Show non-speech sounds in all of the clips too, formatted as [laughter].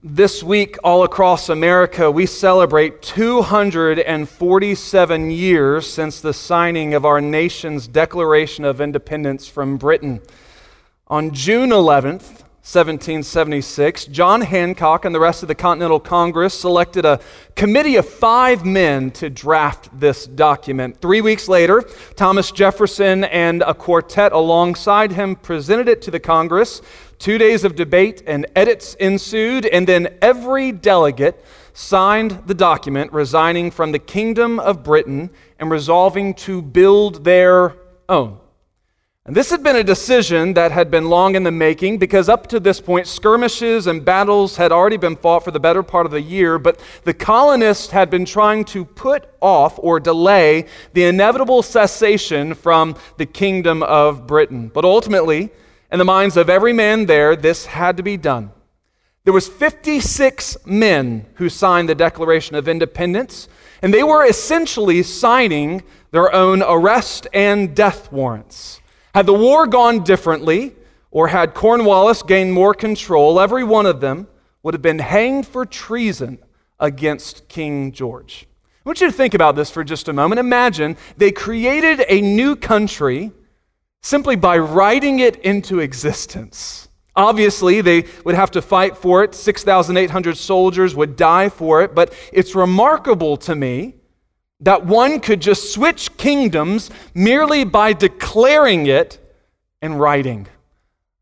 This week, all across America, we celebrate 247 years since the signing of our nation's Declaration of Independence from Britain. On June 11th, 1776, John Hancock and the rest of the Continental Congress selected a committee of five men to draft this document. Three weeks later, Thomas Jefferson and a quartet alongside him presented it to the Congress. Two days of debate and edits ensued, and then every delegate signed the document resigning from the Kingdom of Britain and resolving to build their own. And this had been a decision that had been long in the making because up to this point, skirmishes and battles had already been fought for the better part of the year, but the colonists had been trying to put off or delay the inevitable cessation from the kingdom of Britain. But ultimately, in the minds of every man there, this had to be done. There was 56 men who signed the Declaration of Independence, and they were essentially signing their own arrest and death warrants. Had the war gone differently, or had Cornwallis gained more control, every one of them would have been hanged for treason against King George. I want you to think about this for just a moment. Imagine they created a new country simply by writing it into existence. Obviously, they would have to fight for it. 6,800 soldiers would die for it. But it's remarkable to me that one could just switch kingdoms merely by declaring it and writing.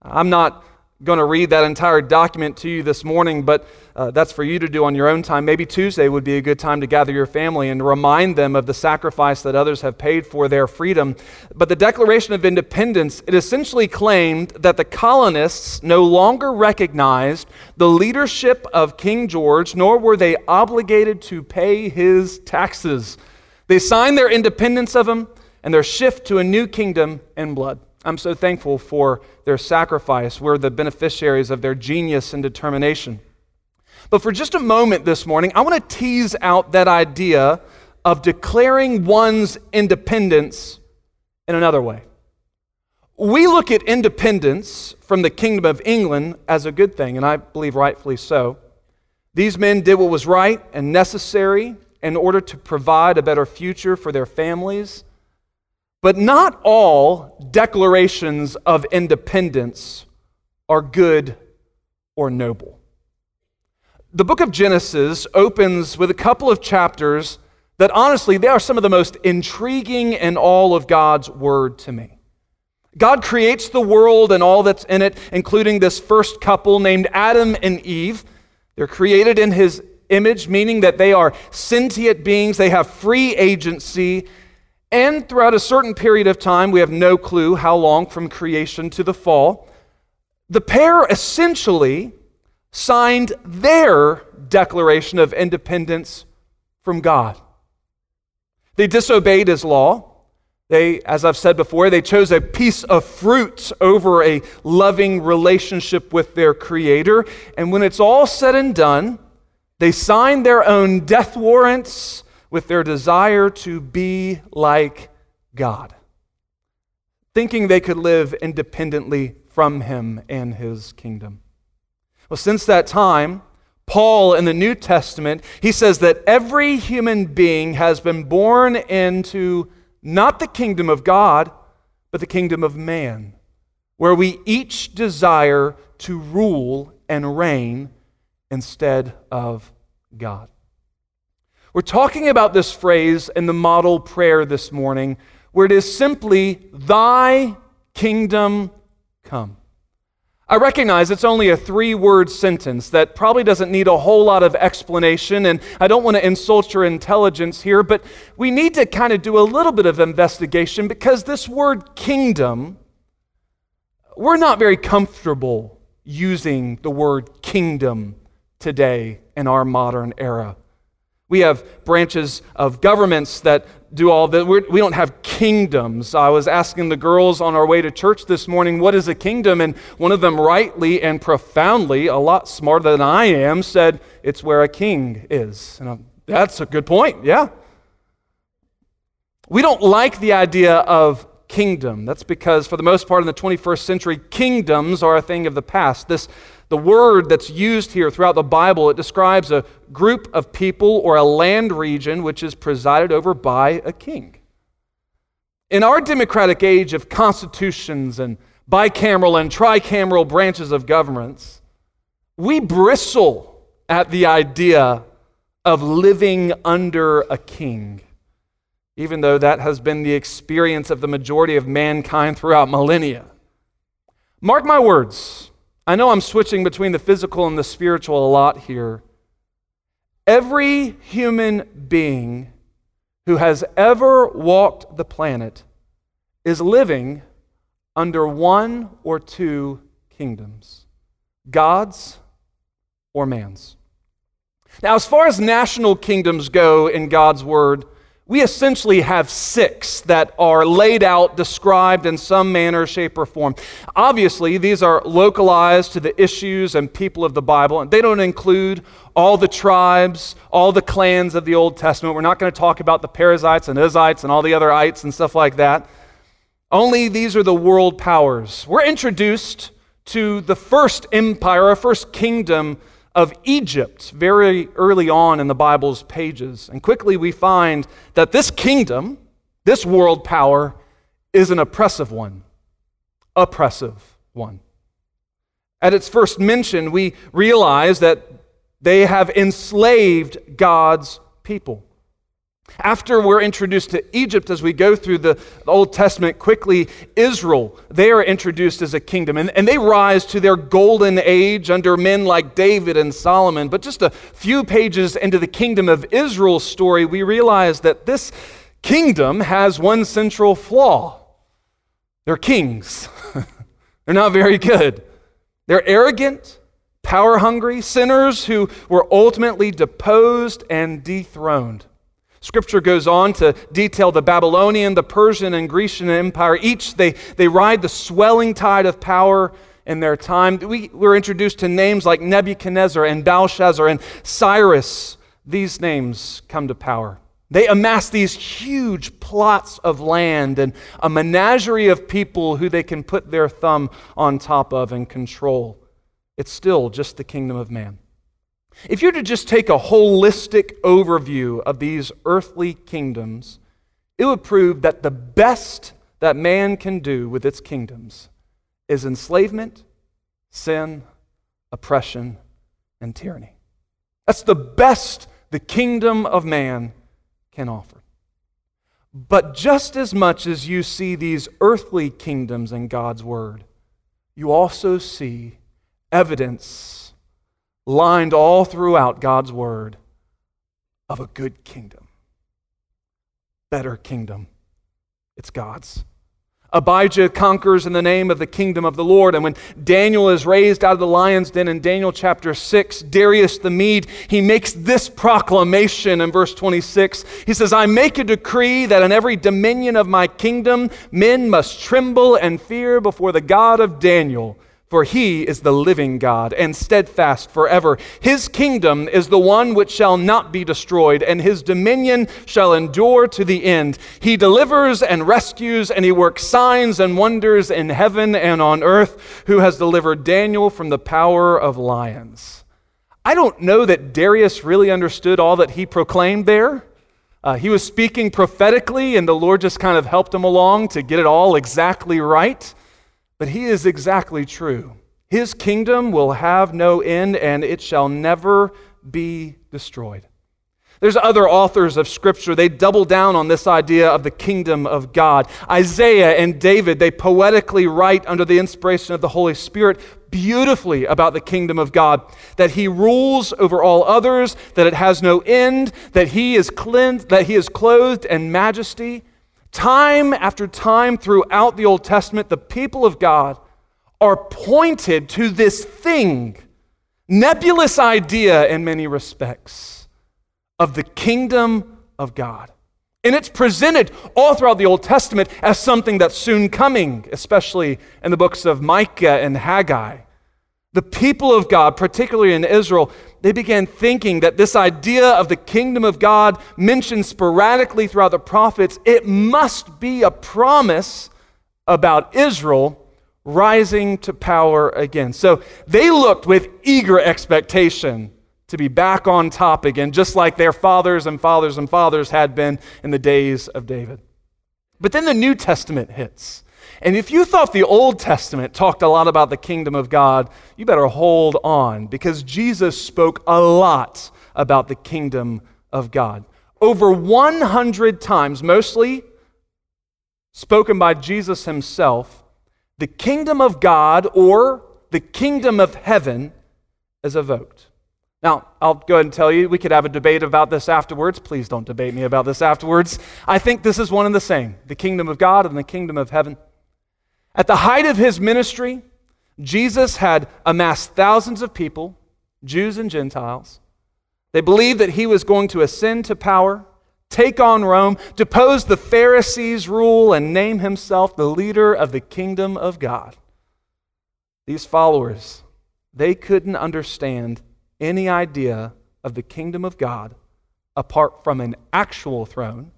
I'm not going to read that entire document to you this morning, but uh, that's for you to do on your own time. Maybe Tuesday would be a good time to gather your family and remind them of the sacrifice that others have paid for their freedom. But the Declaration of Independence, it essentially claimed that the colonists no longer recognized the leadership of King George, nor were they obligated to pay his taxes. They signed their independence of him and their shift to a new kingdom in blood. I'm so thankful for their sacrifice. We're the beneficiaries of their genius and determination. But for just a moment this morning, I want to tease out that idea of declaring one's independence in another way. We look at independence from the kingdom of England as a good thing, and I believe rightfully so. These men did what was right and necessary in order to provide a better future for their families but not all declarations of independence are good or noble. The book of Genesis opens with a couple of chapters that honestly, they are some of the most intriguing in all of God's word to me. God creates the world and all that's in it, including this first couple named Adam and Eve. They're created in his image, meaning that they are sentient beings, they have free agency, and throughout a certain period of time, we have no clue how long from creation to the fall, the pair essentially signed their declaration of independence from God. They disobeyed his law. They, as I've said before, they chose a piece of fruit over a loving relationship with their Creator. And when it's all said and done, they signed their own death warrants with their desire to be like God, thinking they could live independently from Him and His kingdom. Well, since that time, Paul in the New Testament, he says that every human being has been born into not the kingdom of God, but the kingdom of man, where we each desire to rule and reign instead of God. We're talking about this phrase in the model prayer this morning, where it is simply, Thy kingdom come. I recognize it's only a three word sentence that probably doesn't need a whole lot of explanation, and I don't want to insult your intelligence here, but we need to kind of do a little bit of investigation because this word kingdom, we're not very comfortable using the word kingdom today in our modern era. We have branches of governments that do all that. We do not have kingdoms. I was asking the girls on our way to church this morning, what is a kingdom? And one of them, rightly and profoundly, a lot smarter than I am, said, it's where a king is. And I'm, that's a good point, yeah. We don't like the idea of kingdom. That's because, for the most part in the 21st century, kingdoms are a thing of the past. This The word that's used here throughout the Bible, it describes a group of people or a land region which is presided over by a king. In our democratic age of constitutions and bicameral and tricameral branches of governments, we bristle at the idea of living under a king, even though that has been the experience of the majority of mankind throughout millennia. Mark my words. I know I'm switching between the physical and the spiritual a lot here. Every human being who has ever walked the planet is living under one or two kingdoms God's or man's. Now, as far as national kingdoms go in God's Word, we essentially have six that are laid out, described in some manner, shape, or form. Obviously, these are localized to the issues and people of the Bible, and they don't include all the tribes, all the clans of the Old Testament. We're not going to talk about the Perizzites and Uzzites and all the other ites and stuff like that. Only these are the world powers. We're introduced to the first empire, or first kingdom of Egypt very early on in the Bible's pages. And quickly we find that this kingdom, this world power, is an oppressive one. Oppressive one. At its first mention, we realize that they have enslaved God's people. After we're introduced to Egypt as we go through the Old Testament quickly, Israel, they are introduced as a kingdom. And, and they rise to their golden age under men like David and Solomon. But just a few pages into the kingdom of Israel's story, we realize that this kingdom has one central flaw they're kings, [laughs] they're not very good. They're arrogant, power hungry, sinners who were ultimately deposed and dethroned. Scripture goes on to detail the Babylonian, the Persian, and Grecian Empire. Each, they, they ride the swelling tide of power in their time. We were introduced to names like Nebuchadnezzar and Belshazzar and Cyrus. These names come to power. They amass these huge plots of land and a menagerie of people who they can put their thumb on top of and control. It's still just the kingdom of man. If you were to just take a holistic overview of these earthly kingdoms, it would prove that the best that man can do with its kingdoms is enslavement, sin, oppression, and tyranny. That's the best the kingdom of man can offer. But just as much as you see these earthly kingdoms in God's Word, you also see evidence lined all throughout God's Word of a good kingdom. Better kingdom. It's God's. Abijah conquers in the name of the kingdom of the Lord. And when Daniel is raised out of the lion's den in Daniel chapter 6, Darius the Mede, he makes this proclamation in verse 26. He says, I make a decree that in every dominion of my kingdom men must tremble and fear before the God of Daniel for he is the living God and steadfast forever. His kingdom is the one which shall not be destroyed, and his dominion shall endure to the end. He delivers and rescues, and he works signs and wonders in heaven and on earth, who has delivered Daniel from the power of lions. I don't know that Darius really understood all that he proclaimed there. Uh, he was speaking prophetically, and the Lord just kind of helped him along to get it all exactly right. But he is exactly true. His kingdom will have no end, and it shall never be destroyed. There's other authors of Scripture, they double down on this idea of the kingdom of God. Isaiah and David, they poetically write under the inspiration of the Holy Spirit beautifully about the kingdom of God that he rules over all others, that it has no end, that he is cleansed, that he is clothed in majesty. Time after time throughout the Old Testament, the people of God are pointed to this thing, nebulous idea in many respects, of the kingdom of God. And it's presented all throughout the Old Testament as something that's soon coming, especially in the books of Micah and Haggai. The people of God, particularly in Israel, they began thinking that this idea of the kingdom of God mentioned sporadically throughout the prophets, it must be a promise about Israel rising to power again. So they looked with eager expectation to be back on top again, just like their fathers and fathers and fathers had been in the days of David. But then the New Testament hits. And if you thought the Old Testament talked a lot about the kingdom of God, you better hold on because Jesus spoke a lot about the kingdom of God. Over 100 times, mostly spoken by Jesus himself, the kingdom of God or the kingdom of heaven is evoked. Now, I'll go ahead and tell you, we could have a debate about this afterwards. Please don't debate me about this afterwards. I think this is one and the same the kingdom of God and the kingdom of heaven. At the height of his ministry, Jesus had amassed thousands of people, Jews and Gentiles. They believed that he was going to ascend to power take on Rome, depose the Pharisees' rule, and name himself the leader of the kingdom of God. These followers, they couldn't understand any idea of the kingdom of God apart from an actual throne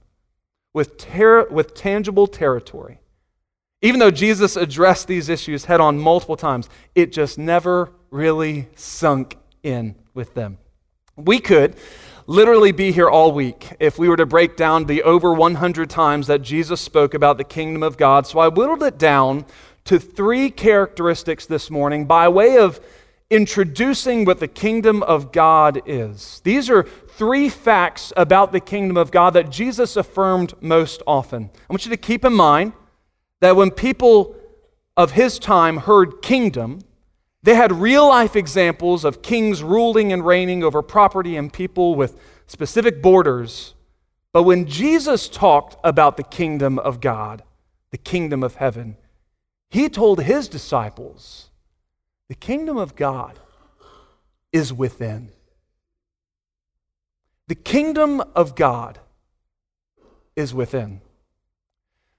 with, ter- with tangible territory. Even though Jesus addressed these issues head on multiple times, it just never really sunk in with them. We could literally be here all week if we were to break down the over 100 times that Jesus spoke about the kingdom of God. So I whittled it down to three characteristics this morning by way of introducing what the kingdom of God is. These are three facts about the kingdom of God that Jesus affirmed most often. I want you to keep in mind that when people of his time heard kingdom, they had real life examples of kings ruling and reigning over property and people with specific borders. But when Jesus talked about the kingdom of God, the kingdom of heaven, he told his disciples, the kingdom of God is within. The kingdom of God is within.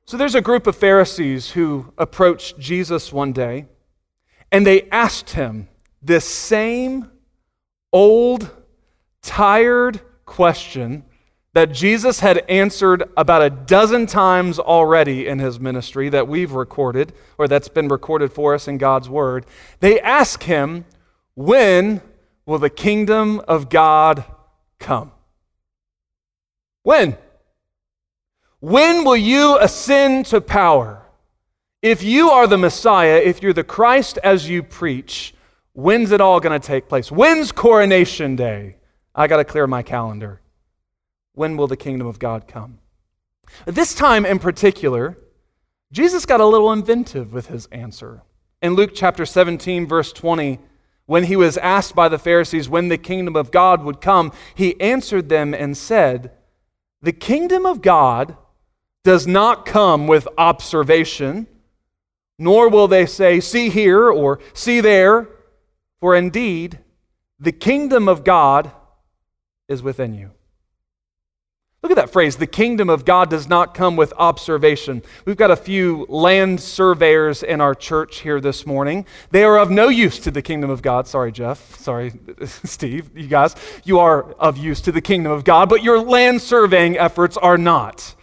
So there's a group of Pharisees who approached Jesus one day and they asked him this same old, tired question that Jesus had answered about a dozen times already in his ministry that we've recorded, or that's been recorded for us in God's Word. They ask him, When will the kingdom of God come? When? When will you ascend to power? If you are the Messiah, if you're the Christ as you preach, when's it all going to take place? When's coronation day? I got to clear my calendar. When will the kingdom of God come? This time in particular, Jesus got a little inventive with his answer. In Luke chapter 17, verse 20, when he was asked by the Pharisees when the kingdom of God would come, he answered them and said, The kingdom of God does not come with observation nor will they say, See here or see there, for indeed the kingdom of God is within you. Look at that phrase. The kingdom of God does not come with observation. We've got a few land surveyors in our church here this morning. They are of no use to the kingdom of God. Sorry, Jeff. Sorry, [laughs] Steve. You guys, you are of use to the kingdom of God, but your land surveying efforts are not.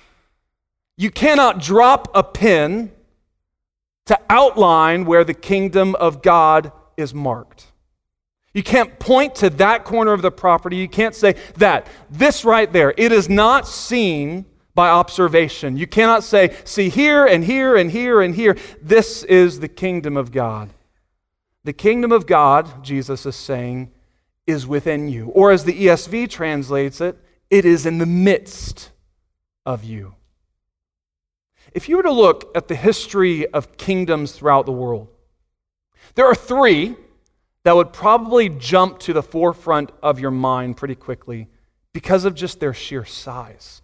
You cannot drop a pin to outline where the kingdom of God is marked. You can't point to that corner of the property. You can't say that. This right there, it is not seen by observation. You cannot say, see here and here and here and here. This is the kingdom of God. The kingdom of God, Jesus is saying, is within you. Or as the ESV translates it, it is in the midst of you. If you were to look at the history of kingdoms throughout the world, there are three that would probably jump to the forefront of your mind pretty quickly because of just their sheer size.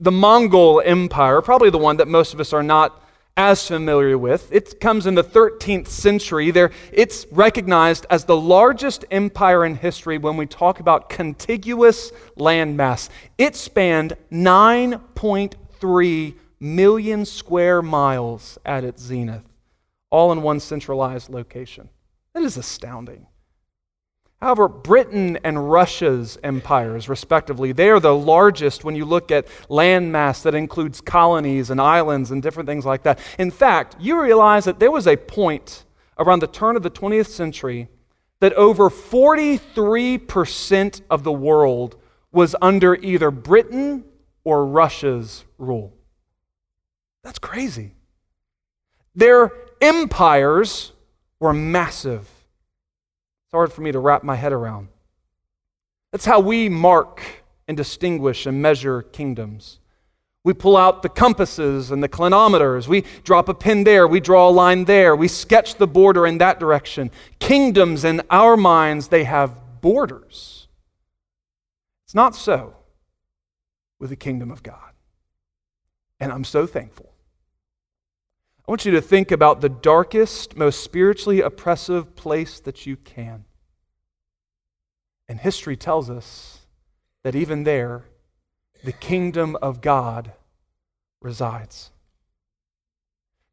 The Mongol Empire, probably the one that most of us are not as familiar with. It comes in the 13th century. There, it's recognized as the largest empire in history when we talk about contiguous landmass. It spanned 9.3 million square miles at its zenith, all in one centralized location. That is astounding. However, Britain and Russia's empires, respectively, they are the largest when you look at landmass that includes colonies and islands and different things like that. In fact, you realize that there was a point around the turn of the 20th century that over 43% of the world was under either Britain or Russia's rule. That's crazy. Their empires were massive. It's hard for me to wrap my head around. That's how we mark and distinguish and measure kingdoms. We pull out the compasses and the clinometers. We drop a pin there. We draw a line there. We sketch the border in that direction. Kingdoms, in our minds, they have borders. It's not so with the kingdom of God. And I'm so thankful. I want you to think about the darkest, most spiritually oppressive place that you can. And history tells us that even there, the kingdom of God resides.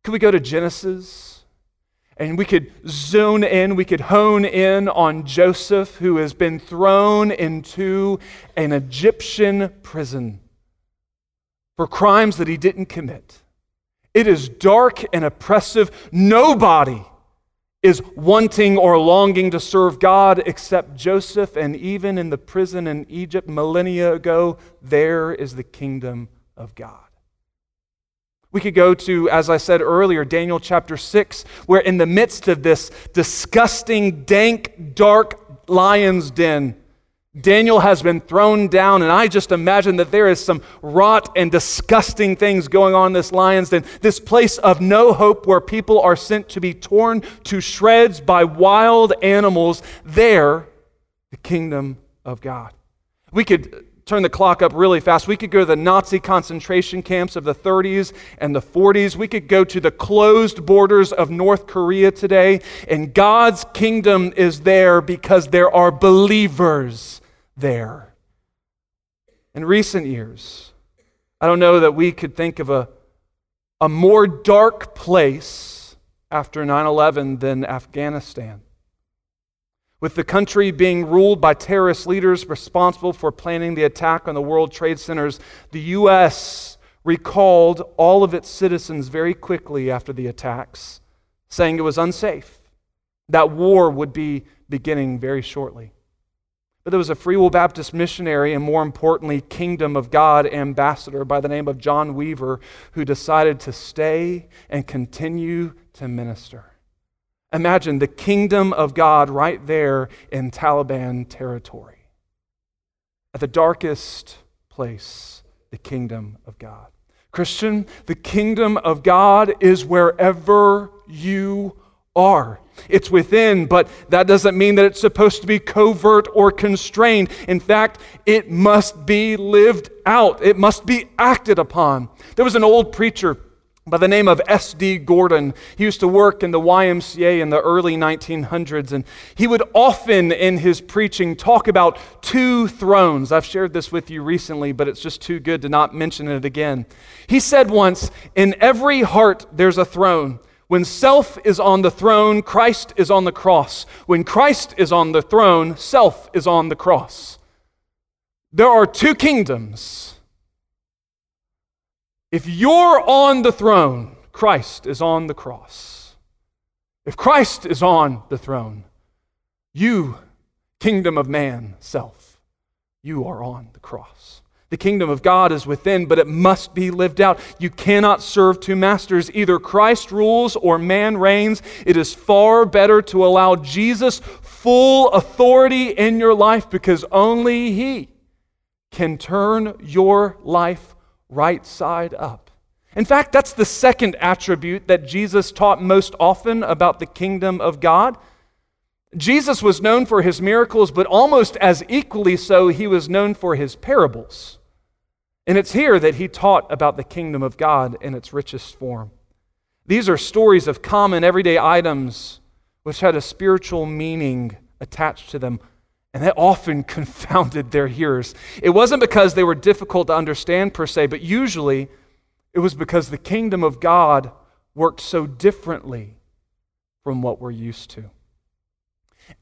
Could we go to Genesis? And we could zone in, we could hone in on Joseph, who has been thrown into an Egyptian prison for crimes that he didn't commit. It is dark and oppressive. Nobody is wanting or longing to serve God except Joseph, and even in the prison in Egypt millennia ago, there is the kingdom of God. We could go to, as I said earlier, Daniel chapter 6, where in the midst of this disgusting, dank, dark lion's den, Daniel has been thrown down, and I just imagine that there is some rot and disgusting things going on in this lion's den, this place of no hope where people are sent to be torn to shreds by wild animals. There, the kingdom of God. We could turn the clock up really fast. We could go to the Nazi concentration camps of the 30s and the 40s. We could go to the closed borders of North Korea today, and God's kingdom is there because there are believers there. In recent years, I don't know that we could think of a, a more dark place after 9 11 than Afghanistan. With the country being ruled by terrorist leaders responsible for planning the attack on the World Trade Centers, the U.S. recalled all of its citizens very quickly after the attacks, saying it was unsafe. That war would be beginning very shortly. But there was a Free Will Baptist missionary and, more importantly, Kingdom of God ambassador by the name of John Weaver who decided to stay and continue to minister. Imagine the kingdom of God right there in Taliban territory. At the darkest place, the kingdom of God. Christian, the kingdom of God is wherever you are. It's within, but that doesn't mean that it's supposed to be covert or constrained. In fact, it must be lived out, it must be acted upon. There was an old preacher by the name of S.D. Gordon. He used to work in the YMCA in the early 1900s, and he would often in his preaching talk about two thrones. I've shared this with you recently, but it's just too good to not mention it again. He said once, In every heart there's a throne. When self is on the throne, Christ is on the cross. When Christ is on the throne, self is on the cross. There are two kingdoms. If you're on the throne, Christ is on the cross. If Christ is on the throne, you, kingdom of man, self, you are on the cross. The kingdom of God is within, but it must be lived out. You cannot serve two masters. Either Christ rules or man reigns. It is far better to allow Jesus full authority in your life because only He can turn your life right side up. In fact, that's the second attribute that Jesus taught most often about the kingdom of God. Jesus was known for his miracles, but almost as equally so, he was known for his parables. And it's here that he taught about the kingdom of God in its richest form. These are stories of common everyday items which had a spiritual meaning attached to them, and that often [laughs] confounded their hearers. It wasn't because they were difficult to understand per se, but usually it was because the kingdom of God worked so differently from what we're used to.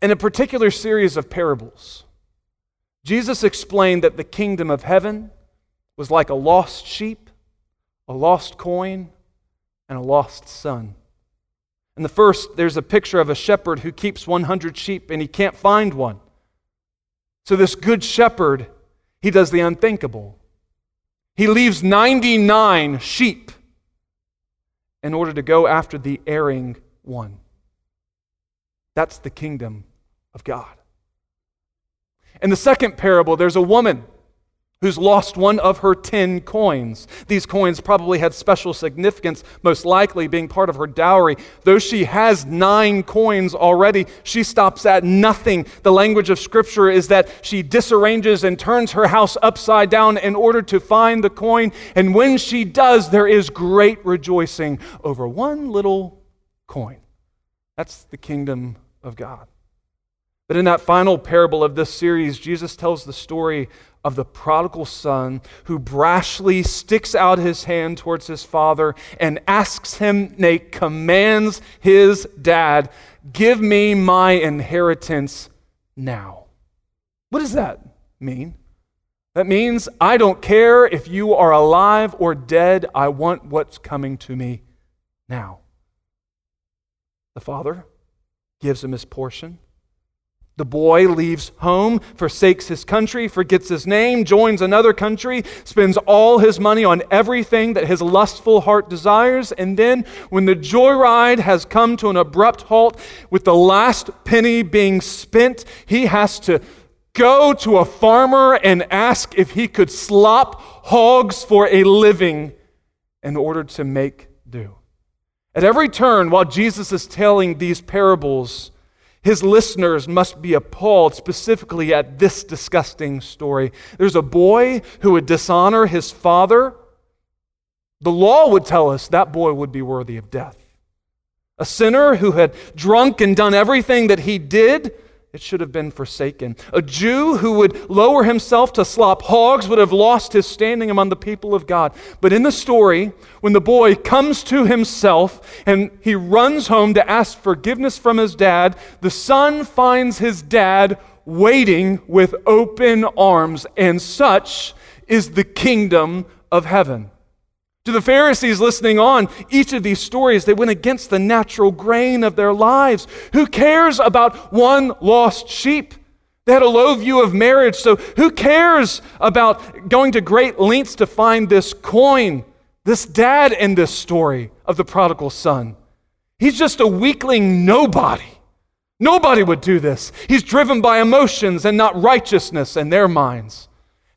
In a particular series of parables, Jesus explained that the kingdom of heaven was like a lost sheep, a lost coin, and a lost son. In the first, there's a picture of a shepherd who keeps 100 sheep and he can't find one. So, this good shepherd, he does the unthinkable. He leaves 99 sheep in order to go after the erring one. That's the kingdom of God. In the second parable, there's a woman who's lost one of her 10 coins. These coins probably had special significance, most likely being part of her dowry. Though she has nine coins already, she stops at nothing. The language of Scripture is that she disarranges and turns her house upside down in order to find the coin. And when she does, there is great rejoicing over one little coin. That's the kingdom of God. But in that final parable of this series, Jesus tells the story of the prodigal son who brashly sticks out his hand towards his father and asks him, nay, commands his dad, Give me my inheritance now. What does that mean? That means I don't care if you are alive or dead, I want what's coming to me now. The father gives him his portion. The boy leaves home, forsakes his country, forgets his name, joins another country, spends all his money on everything that his lustful heart desires, and then, when the joyride has come to an abrupt halt, with the last penny being spent, he has to go to a farmer and ask if he could slop hogs for a living in order to make do. At every turn, while Jesus is telling these parables, his listeners must be appalled specifically at this disgusting story. There's a boy who would dishonor his father. The law would tell us that boy would be worthy of death. A sinner who had drunk and done everything that he did it should have been forsaken. A Jew who would lower himself to slop hogs would have lost his standing among the people of God. But in the story, when the boy comes to himself and he runs home to ask forgiveness from his dad, the son finds his dad waiting with open arms. And such is the kingdom of heaven. To the Pharisees listening on, each of these stories, they went against the natural grain of their lives. Who cares about one lost sheep? They had a low view of marriage, so who cares about going to great lengths to find this coin, this dad in this story of the prodigal son? He's just a weakling nobody. Nobody would do this. He's driven by emotions and not righteousness in their minds.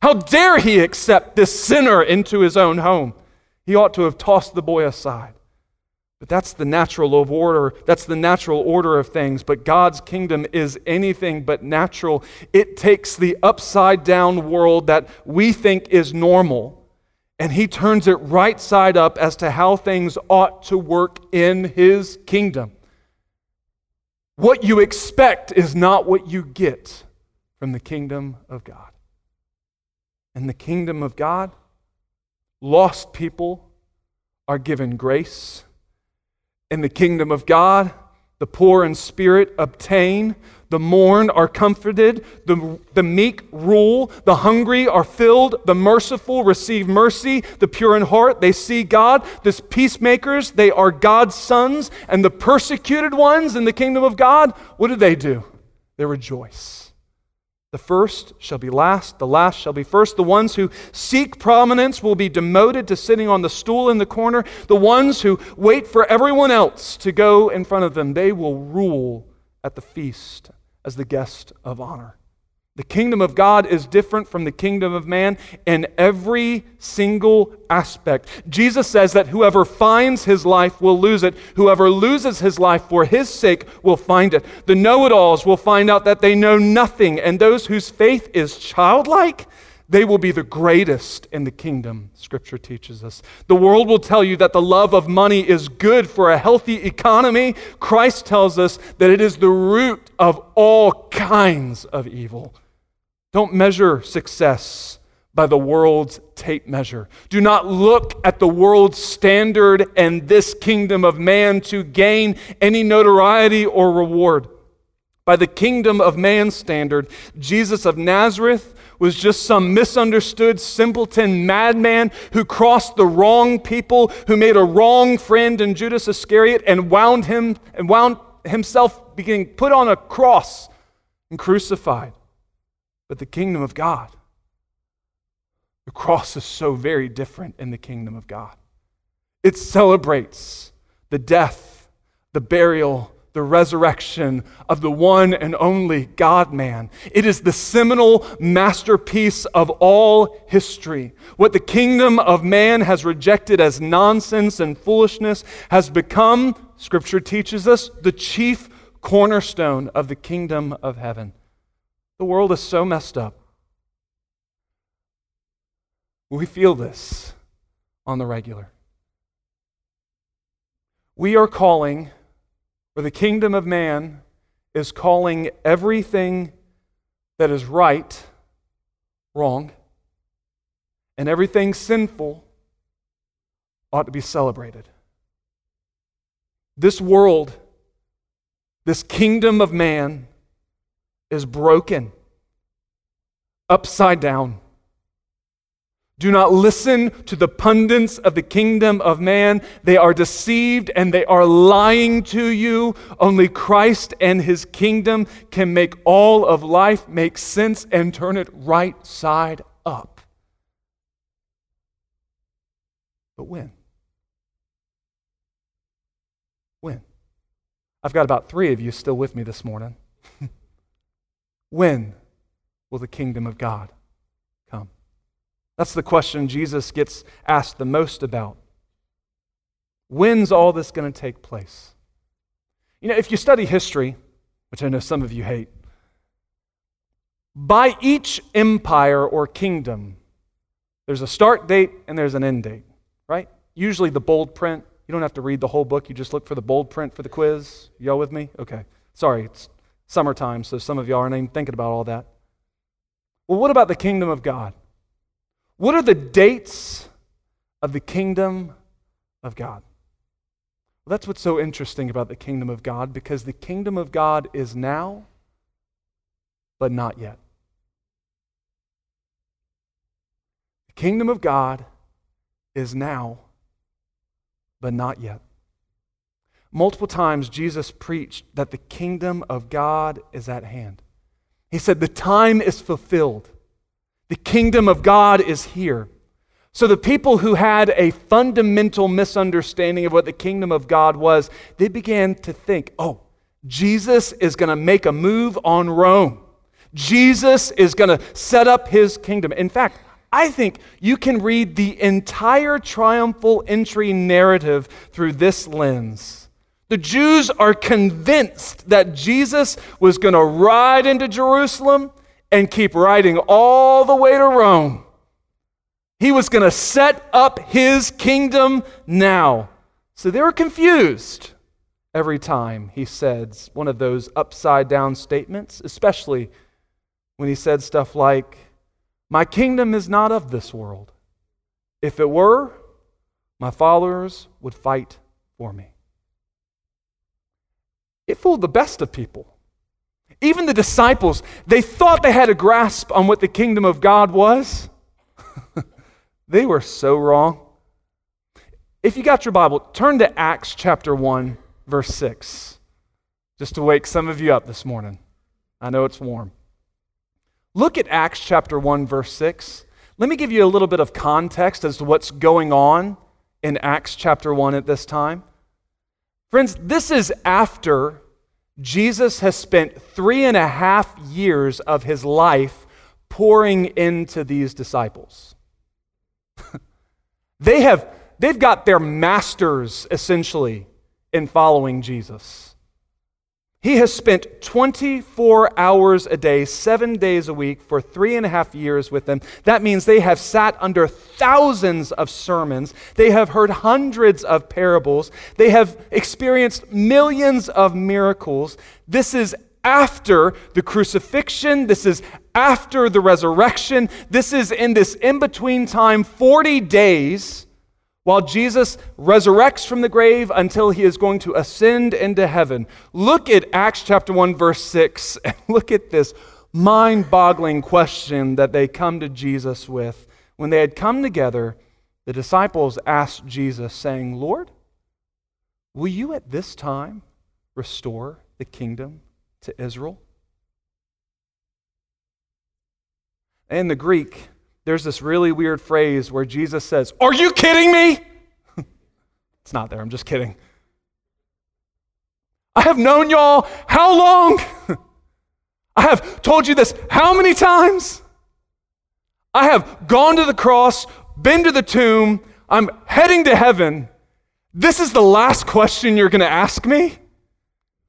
How dare he accept this sinner into his own home? He ought to have tossed the boy aside. But that's the natural order. That's the natural order of things. But God's kingdom is anything but natural. It takes the upside down world that we think is normal and he turns it right side up as to how things ought to work in his kingdom. What you expect is not what you get from the kingdom of God. And the kingdom of God Lost people are given grace. In the kingdom of God, the poor in spirit obtain, the mourn are comforted, the, the meek rule, the hungry are filled, the merciful receive mercy, the pure in heart, they see God, the peacemakers, they are God's sons, and the persecuted ones in the kingdom of God, what do they do? They rejoice. The first shall be last, the last shall be first. The ones who seek prominence will be demoted to sitting on the stool in the corner. The ones who wait for everyone else to go in front of them, they will rule at the feast as the guest of honor. The kingdom of God is different from the kingdom of man in every single aspect. Jesus says that whoever finds his life will lose it. Whoever loses his life for his sake will find it. The know it alls will find out that they know nothing, and those whose faith is childlike, they will be the greatest in the kingdom, Scripture teaches us. The world will tell you that the love of money is good for a healthy economy. Christ tells us that it is the root of all kinds of evil. Don't measure success by the world's tape measure. Do not look at the world's standard and this kingdom of man to gain any notoriety or reward. By the kingdom of man standard, Jesus of Nazareth was just some misunderstood simpleton madman who crossed the wrong people, who made a wrong friend in Judas Iscariot and wound him and wound himself being put on a cross and crucified. But the kingdom of God, the cross is so very different in the kingdom of God. It celebrates the death, the burial, the resurrection of the one and only God man. It is the seminal masterpiece of all history. What the kingdom of man has rejected as nonsense and foolishness has become, Scripture teaches us, the chief cornerstone of the kingdom of heaven. The world is so messed up. We feel this on the regular. We are calling where the kingdom of man is calling everything that is right wrong, and everything sinful ought to be celebrated. This world, this kingdom of man, is broken, upside down. Do not listen to the pundits of the kingdom of man. They are deceived and they are lying to you. Only Christ and his kingdom can make all of life make sense and turn it right side up. But when? When? I've got about three of you still with me this morning. [laughs] when will the kingdom of God come? that's the question Jesus gets asked the most about. When's all this going to take place? You know, if you study history, which I know some of you hate, by each empire or kingdom, there's a start date and there's an end date, right? Usually the bold print. You don't have to read the whole book, you just look for the bold print for the quiz. Y'all with me? Okay. Sorry, it's summertime, so some of y'all aren't even thinking about all that. Well, what about the kingdom of God? What are the dates of the kingdom of God? Well, that's what's so interesting about the kingdom of God because the kingdom of God is now, but not yet. The kingdom of God is now, but not yet. Multiple times, Jesus preached that the kingdom of God is at hand. He said, The time is fulfilled. The kingdom of God is here. So, the people who had a fundamental misunderstanding of what the kingdom of God was, they began to think, oh, Jesus is going to make a move on Rome. Jesus is going to set up his kingdom. In fact, I think you can read the entire triumphal entry narrative through this lens. The Jews are convinced that Jesus was going to ride into Jerusalem and keep riding all the way to Rome. He was going to set up his kingdom now. So they were confused every time he said one of those upside down statements, especially when he said stuff like, My kingdom is not of this world. If it were, my followers would fight for me. It fooled the best of people. Even the disciples, they thought they had a grasp on what the kingdom of God was. [laughs] they were so wrong. If you got your Bible, turn to Acts chapter 1, verse 6, just to wake some of you up this morning. I know it's warm. Look at Acts chapter 1, verse 6. Let me give you a little bit of context as to what's going on in Acts chapter 1 at this time. Friends, this is after Jesus has spent three and a half years of his life pouring into these disciples. [laughs] they have, they've got their masters essentially in following Jesus. He has spent 24 hours a day, seven days a week, for three and a half years with them. That means they have sat under thousands of sermons. They have heard hundreds of parables. They have experienced millions of miracles. This is after the crucifixion. This is after the resurrection. This is in this in between time, 40 days while Jesus resurrects from the grave until he is going to ascend into heaven. Look at Acts chapter 1, verse 6, [laughs] and look at this mind boggling question that they come to Jesus with. When they had come together, the disciples asked Jesus, saying, Lord, will you at this time restore the kingdom to Israel? In the Greek, there's this really weird phrase where Jesus says, Are you kidding me? [laughs] it's not there, I'm just kidding. I have known y'all how long? [laughs] I have told you this how many times? I have gone to the cross, been to the tomb, I'm heading to heaven. This is the last question you're going to ask me?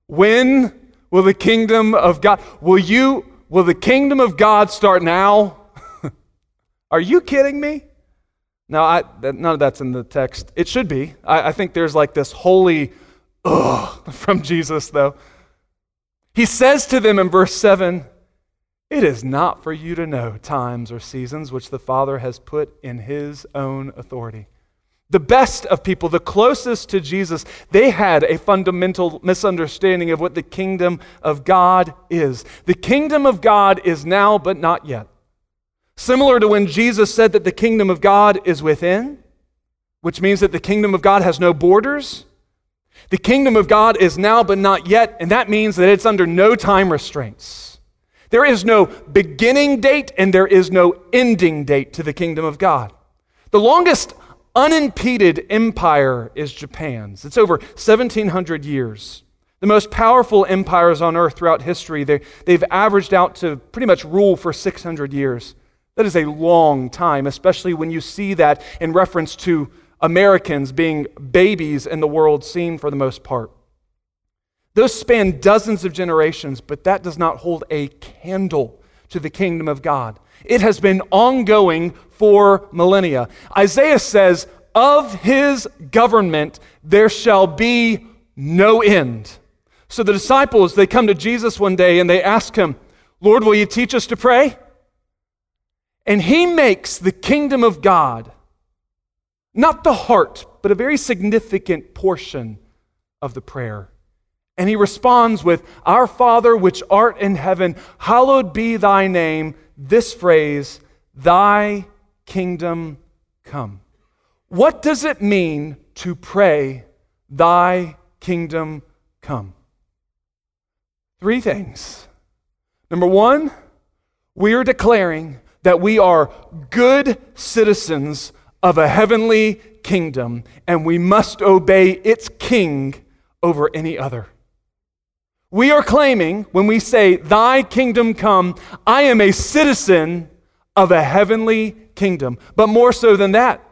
When will the kingdom of God will you will the kingdom of God start now? Are you kidding me? No, I, none of that's in the text. It should be. I, I think there's like this holy ugh [laughs] from Jesus, though. He says to them in verse 7 It is not for you to know times or seasons which the Father has put in his own authority. The best of people, the closest to Jesus, they had a fundamental misunderstanding of what the kingdom of God is. The kingdom of God is now, but not yet. Similar to when Jesus said that the kingdom of God is within, which means that the kingdom of God has no borders. The kingdom of God is now but not yet, and that means that it's under no time restraints. There is no beginning date and there is no ending date to the kingdom of God. The longest unimpeded empire is Japan's. It's over 1,700 years. The most powerful empires on earth throughout history, they, they've averaged out to pretty much rule for 600 years. That is a long time, especially when you see that in reference to Americans being babies in the world scene for the most part. Those span dozens of generations, but that does not hold a candle to the kingdom of God. It has been ongoing for millennia. Isaiah says, Of his government there shall be no end. So the disciples, they come to Jesus one day and they ask him, Lord, will you teach us to pray? And he makes the kingdom of God not the heart, but a very significant portion of the prayer. And he responds with, Our Father which art in heaven, hallowed be thy name. This phrase, Thy kingdom come. What does it mean to pray, Thy kingdom come? Three things. Number one, we are declaring that we are good citizens of a heavenly kingdom and we must obey its king over any other. We are claiming when we say, Thy kingdom come, I am a citizen of a heavenly kingdom. But more so than that,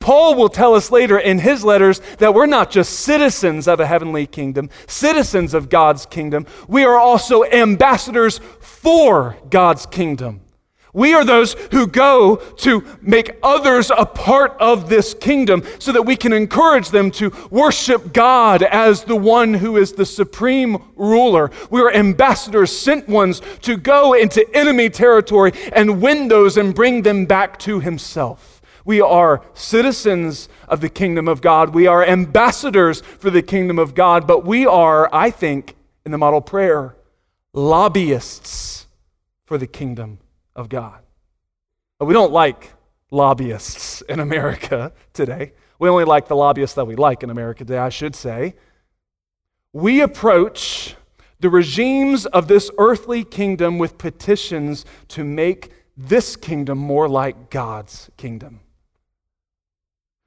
Paul will tell us later in his letters that we're not just citizens of a heavenly kingdom, citizens of God's kingdom, we are also ambassadors for God's kingdom. We are those who go to make others a part of this kingdom so that we can encourage them to worship God as the one who is the supreme ruler. We are ambassadors, sent ones to go into enemy territory and win those and bring them back to Himself. We are citizens of the kingdom of God. We are ambassadors for the kingdom of God, but we are, I think, in the model prayer, lobbyists for the kingdom of God. We don't like lobbyists in America today. We only like the lobbyists that we like in America today, I should say. We approach the regimes of this earthly kingdom with petitions to make this kingdom more like God's kingdom.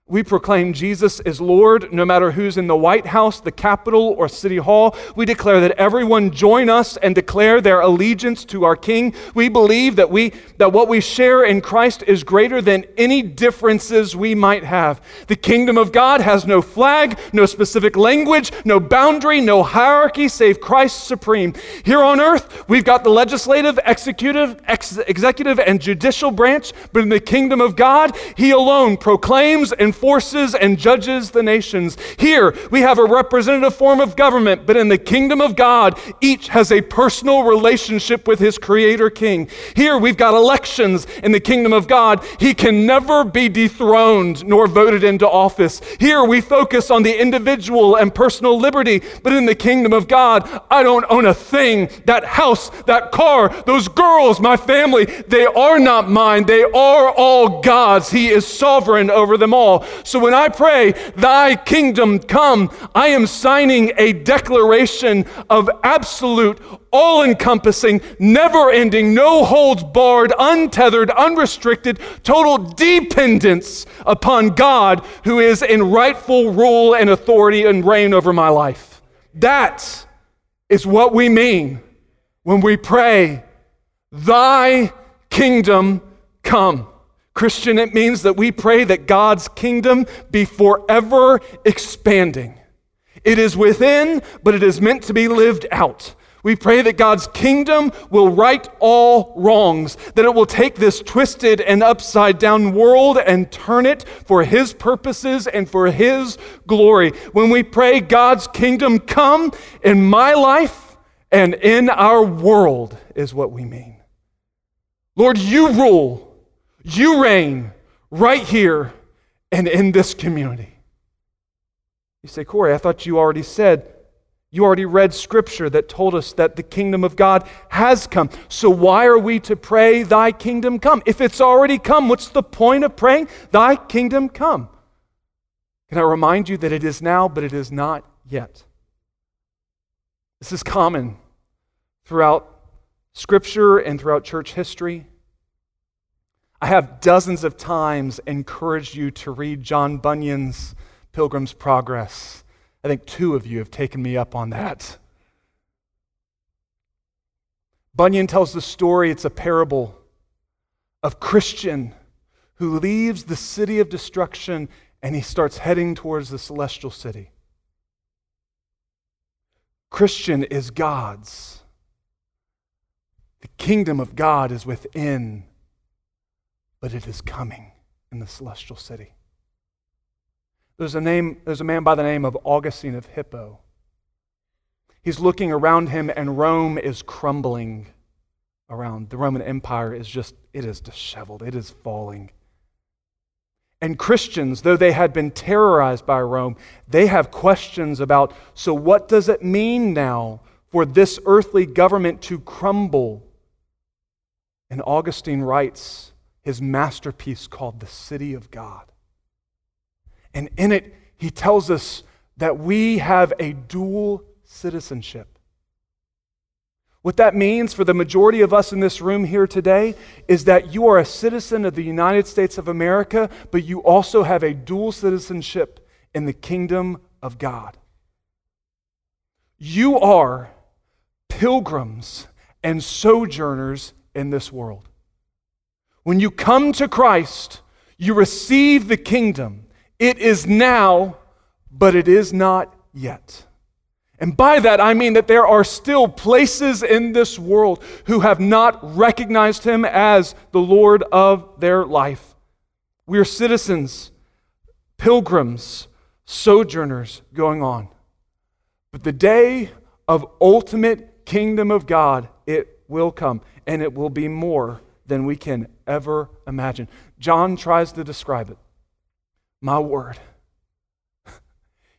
We proclaim Jesus is Lord no matter who's in the White House, the Capitol, or City Hall. We declare that everyone join us and declare their allegiance to our King. We believe that, we, that what we share in Christ is greater than any differences we might have. The kingdom of God has no flag, no specific language, no boundary, no hierarchy save Christ supreme. Here on earth, we've got the legislative, executive, ex- executive, and judicial branch, but in the kingdom of God, He alone proclaims and enforces and judges the nations. Here, we have a representative form of government, but in the kingdom of God, each has a personal relationship with his creator king. Here, we've got elections in the kingdom of God. He can never be dethroned nor voted into office. Here, we focus on the individual and personal liberty, but in the kingdom of God, I don't own a thing. That house, that car, those girls, my family, they are not mine. They are all God's. He is sovereign over them all. So when I pray, Thy kingdom come, I am signing a declaration of absolute, all encompassing, never ending, no holds barred, untethered, unrestricted, total dependence upon God who is in rightful rule and authority and reign over my life. That is what we mean when we pray, Thy kingdom come. Christian, it means that we pray that God's kingdom be forever expanding. It is within, but it is meant to be lived out. We pray that God's kingdom will right all wrongs, that it will take this twisted and upside down world and turn it for His purposes and for His glory. When we pray, God's kingdom come in my life and in our world, is what we mean. Lord, you rule you reign right here and in this community. You say, Corey, I thought you already said, you already read scripture that told us that the kingdom of God has come. So why are we to pray, Thy kingdom come? If it's already come, what's the point of praying, Thy kingdom come? Can I remind you that it is now, but it is not yet? This is common throughout scripture and throughout church history. I have dozens of times encouraged you to read John Bunyan's Pilgrim's Progress. I think two of you have taken me up on that. Bunyan tells the story, it's a parable of Christian who leaves the city of destruction and he starts heading towards the celestial city. Christian is God's. The kingdom of God is within but it is coming in the celestial city. There's a, name, there's a man by the name of Augustine of Hippo. He's looking around him, and Rome is crumbling around. The Roman Empire is just, it is disheveled, it is falling. And Christians, though they had been terrorized by Rome, they have questions about so, what does it mean now for this earthly government to crumble? And Augustine writes his masterpiece called The City of God. And in it, he tells us that we have a dual citizenship. What that means for the majority of us in this room here today is that you are a citizen of the United States of America, but you also have a dual citizenship in the kingdom of God. You are pilgrims and sojourners in this world. When you come to Christ, you receive the kingdom. It is now, but it is not yet. And by that, I mean that there are still places in this world who have not recognized him as the Lord of their life. We are citizens, pilgrims, sojourners going on. But the day of ultimate kingdom of God, it will come, and it will be more than we can ever imagine. John tries to describe it. My word. [laughs]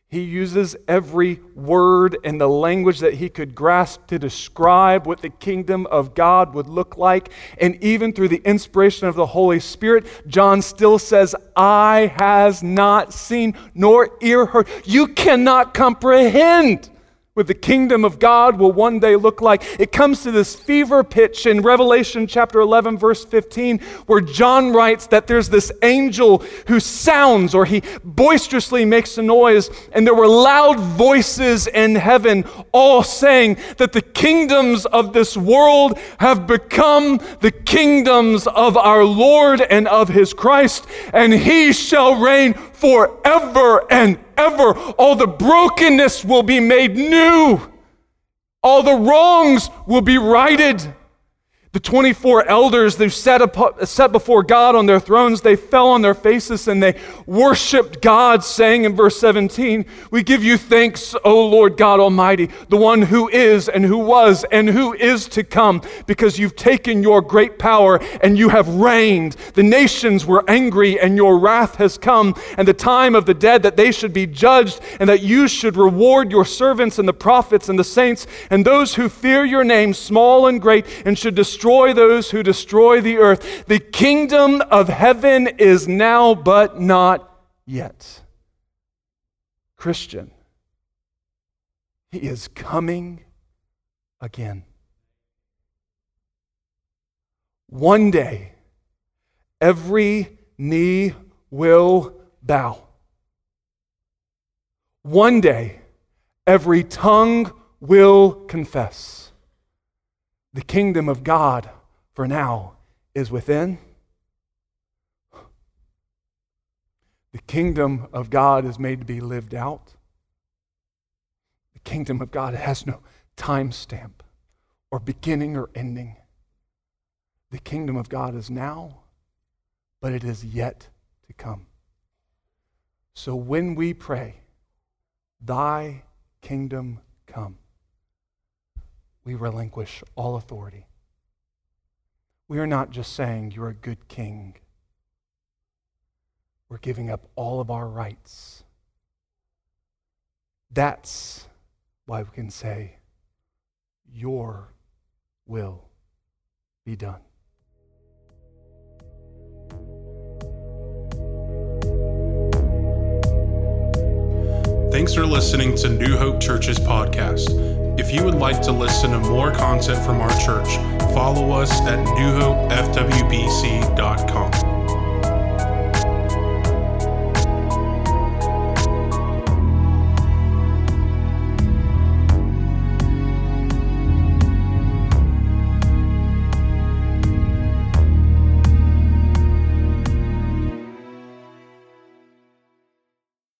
He uses every word and the language that he could grasp to describe what the kingdom of God would look like. And even through the inspiration of the Holy Spirit, John still says, Eye has not seen nor ear heard. You cannot comprehend what the kingdom of God will one day look like. It comes to this fever pitch in Revelation chapter 11, verse 15, where John writes that there's this angel who sounds or he boisterously makes a noise, and there were loud voices in heaven all saying that the kingdoms of this world have become the kingdoms of our Lord and of his Christ, and he shall reign forever and ever. All the brokenness will be made new, all the wrongs will be righted. The 24 elders who sat, sat before God on their thrones, they fell on their faces and they worshiped God, saying in verse 17, We give you thanks, O Lord God Almighty, the one who is and who was and who is to come, because you've taken your great power and you have reigned. The nations were angry and your wrath has come, and the time of the dead that they should be judged, and that you should reward your servants and the prophets and the saints and those who fear your name, small and great, and should destroy destroy those who destroy the earth. The kingdom of heaven is now, but not yet. Christian, he is coming again. One day, every knee will bow. One day, every tongue will confess the kingdom of God for now is within. The kingdom of God is made to be lived out. The kingdom of God has no time stamp or beginning or ending. The kingdom of God is now, but it is yet to come. So when we pray, Thy kingdom come we relinquish all authority. We are not just saying, You're a good king. We're giving up all of our rights. That's why we can say, Your will be done. Thanks for listening to New Hope Church's podcast. If you would like to listen to more content from our church, follow us at newhopefwbc.com.